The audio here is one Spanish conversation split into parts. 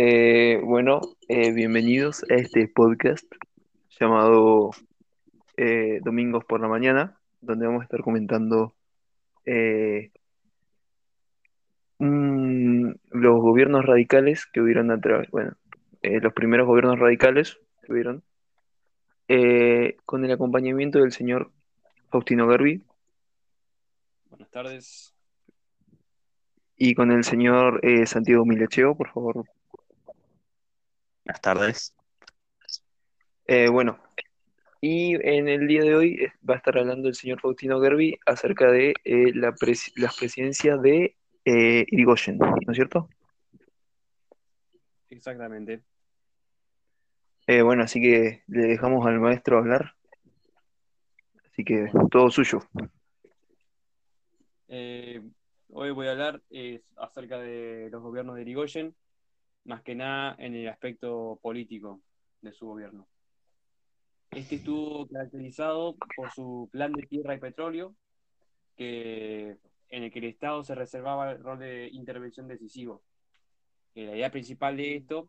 Eh, bueno, eh, bienvenidos a este podcast llamado eh, Domingos por la Mañana, donde vamos a estar comentando los gobiernos radicales que hubieron a través, bueno, los primeros gobiernos radicales que hubieron, con el acompañamiento del señor Faustino Gerbi Buenas tardes. y con el señor Santiago Milecheo, por favor. Buenas tardes. Eh, bueno, y en el día de hoy va a estar hablando el señor Faustino Gerbi acerca de eh, la pres- las presidencias de eh, Irigoyen, ¿no es cierto? Exactamente. Eh, bueno, así que le dejamos al maestro hablar. Así que todo suyo. Eh, hoy voy a hablar eh, acerca de los gobiernos de Irigoyen, más que nada en el aspecto político de su gobierno. Este estuvo caracterizado por su plan de tierra y petróleo, que, en el que el Estado se reservaba el rol de intervención decisivo. Eh, la idea principal de esto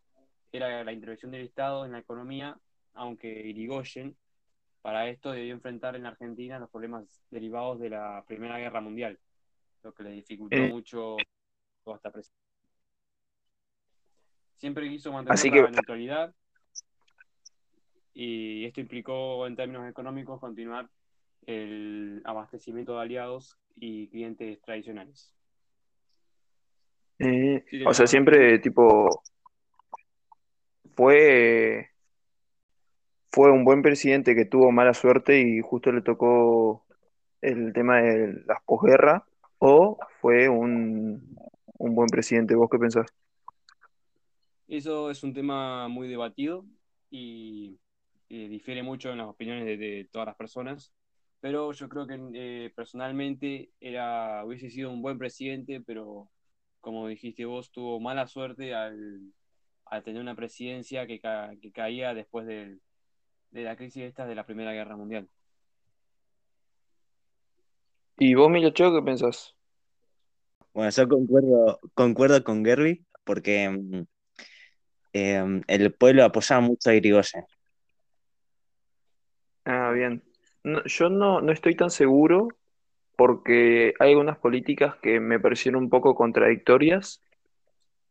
era la intervención del Estado en la economía, aunque Irigoyen para esto debió enfrentar en Argentina los problemas derivados de la Primera Guerra Mundial, lo que le dificultó Eh. mucho esta presión. Siempre quiso mantener Así la que- neutralidad y esto implicó en términos económicos continuar el abastecimiento de aliados y clientes tradicionales. Eh, Sí, o sea, la- siempre tipo fue fue un buen presidente que tuvo mala suerte y justo le tocó el tema de las posguerras, o fue un, un buen presidente. ¿Vos qué pensás? Eso es un tema muy debatido y eh, difiere mucho en las opiniones de, de todas las personas, pero yo creo que eh, personalmente era, hubiese sido un buen presidente, pero como dijiste vos, tuvo mala suerte al, al tener una presidencia que, ca- que caía después del- de la crisis esta de la Primera Guerra Mundial. ¿Y vos, Milacheo, qué pensás? Bueno, yo concuerdo, concuerdo con Gerby porque mm, eh, el pueblo apoyaba mucho a Irigoyen. Ah, bien. Yo no, no estoy tan seguro porque hay algunas políticas que me parecieron un poco contradictorias,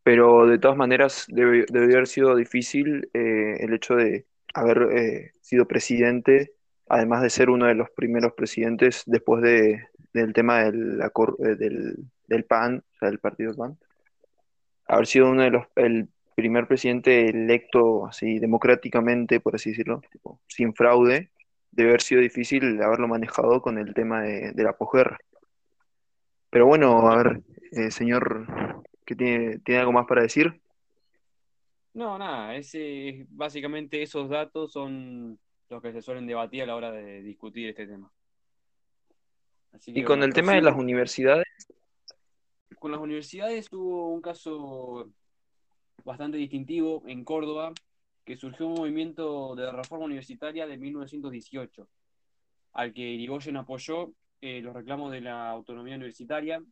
pero de todas maneras debe- haber sido difícil eh, el hecho de haber eh, sido presidente, además de ser uno de los primeros presidentes después de, del tema eh, del, del PAN, o sea, del partido PAN, haber sido uno de los, el primer presidente electo así democráticamente, por así decirlo, tipo, sin fraude, debe haber sido difícil haberlo manejado con el tema de, de la posguerra. Pero bueno, a ver, eh, señor, ¿qué tiene, tiene algo más para decir? No, nada, ese, básicamente esos datos son los que se suelen debatir a la hora de discutir este tema. Así que, Y con bueno, el tema de las universidades, Con las universidades hubo un caso bastante distintivo en Córdoba, que surgió un movimiento de reforma universitaria de 1918, al que Irigoyen apoyó eh, los reclamos de la autonomía universitaria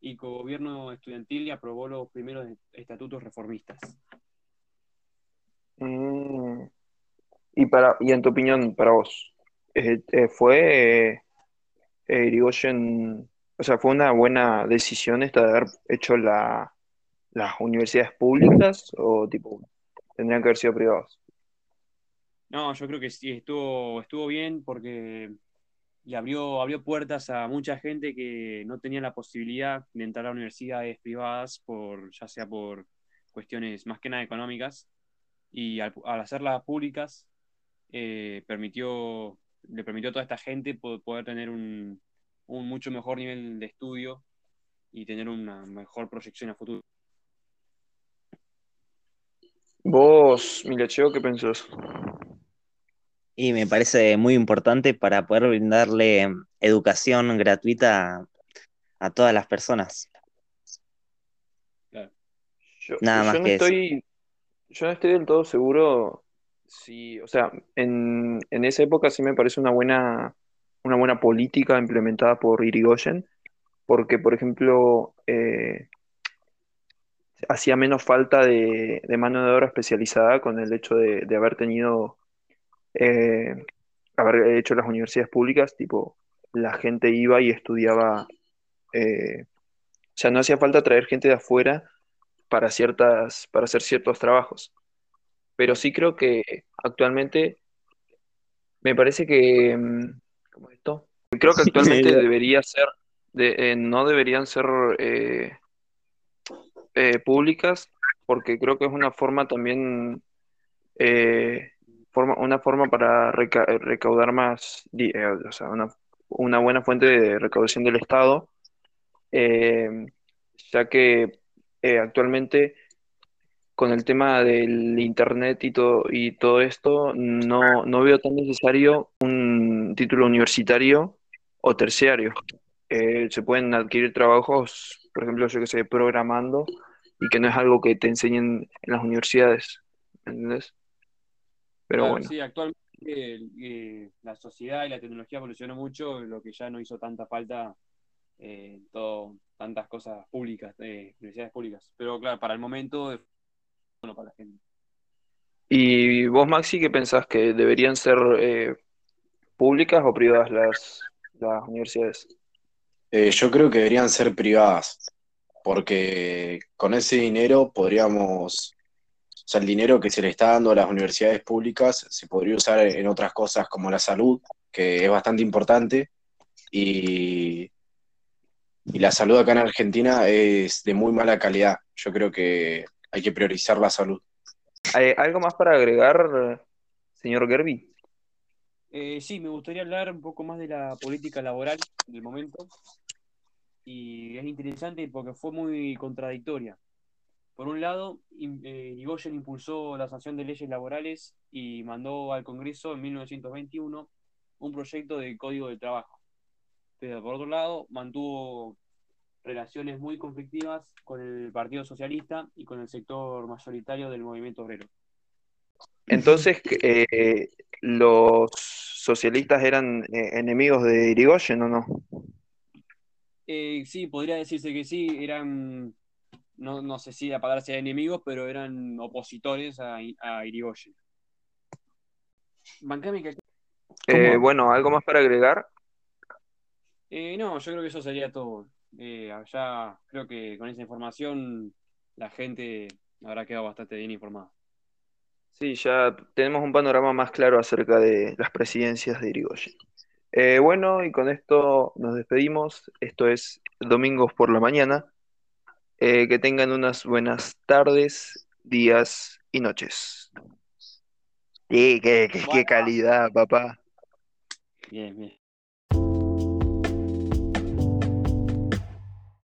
y con gobierno estudiantil aprobó los primeros estatutos reformistas. mm, y, para, y en tu opinión, para vos, eh, eh, ¿fue Irigoyen, o sea, fue una buena decisión esta de haber hecho la, las universidades públicas o tipo, tendrían que haber sido privadas? No, yo creo que sí, estuvo, estuvo bien porque le abrió, abrió puertas a mucha gente que no tenía la posibilidad de entrar a universidades privadas, por, ya sea por cuestiones más que nada económicas, y al, al hacerlas públicas eh, permitió, le permitió a toda esta gente po- poder tener un, un mucho mejor nivel de estudio y tener una mejor proyección a futuro. Vos, Milacheo, ¿qué pensás? Y me parece muy importante para poder brindarle educación gratuita a, todas las personas. Yo, Nada yo más no que eso. estoy, yo no estoy del todo seguro si, o sea, en, en esa época sí me parece una buena, una buena política implementada por Irigoyen, porque, por ejemplo, eh, hacía menos falta de, de mano de obra especializada con el hecho de, de haber tenido, eh, haber hecho las universidades públicas, tipo, la gente iba y estudiaba, eh, o sea, no hacía falta traer gente de afuera para ciertas, para hacer ciertos trabajos. Pero sí creo que actualmente me parece que, mm, ¿cómo es esto? Creo que actualmente debería ser, de, eh, no deberían ser eh, eh, públicas, porque creo que es una forma también, eh, forma, una forma para reca- recaudar más, eh, o sea, una, una buena fuente de recaudación del Estado, eh, ya que eh, actualmente con el tema del internet y todo, y todo esto, no, no veo tan necesario un título universitario o terciario. Eh, se pueden adquirir trabajos, por ejemplo, yo que sé, programando, y que no es algo que te enseñen en las universidades, ¿entendés? Pero Claro, bueno, sí, actualmente eh, la sociedad y la tecnología evolucionó mucho, lo que ya no hizo tanta falta eh, todo, tantas cosas públicas, eh, universidades públicas. Pero claro, para el momento es bueno para la gente. ¿y vos, Maxi, qué pensás que deberían ser eh, públicas o privadas las, las universidades? Eh, yo creo que deberían ser privadas, porque con ese dinero podríamos, o sea, el dinero que se le está dando a las universidades públicas se podría usar en otras cosas como la salud, que es bastante importante, y, y la salud acá en Argentina es de muy mala calidad. Yo creo que hay que priorizar la salud. ¿Hay algo más para agregar, señor Gerby? Eh, sí, me gustaría hablar un poco más de la política laboral del momento. Y es interesante porque fue muy contradictoria. Por un lado, im- eh, Irigoyen impulsó la sanción de leyes laborales y mandó al Congreso en 1921 un proyecto de código de trabajo. Pero por otro lado, mantuvo relaciones muy conflictivas con el Partido Socialista y con el sector mayoritario del movimiento obrero. Entonces, eh, ¿los socialistas eran eh, enemigos de Irigoyen o no? Eh, sí, podría decirse que sí, eran, no, no sé si la palabra sea enemigos, pero eran opositores a, a Irigoyen. Eh, bueno, ¿algo más para agregar? Eh, no, yo creo que eso sería todo. Eh, ya creo que con esa información la gente habrá quedado bastante bien informada. Sí, ya tenemos un panorama más claro acerca de las presidencias de Irigoyen. Eh, bueno, y con esto nos despedimos. Esto es Domingos por la Mañana. Eh, que tengan unas buenas tardes, días y noches. Sí, qué, qué- qué calidad, papá. Bien, bien.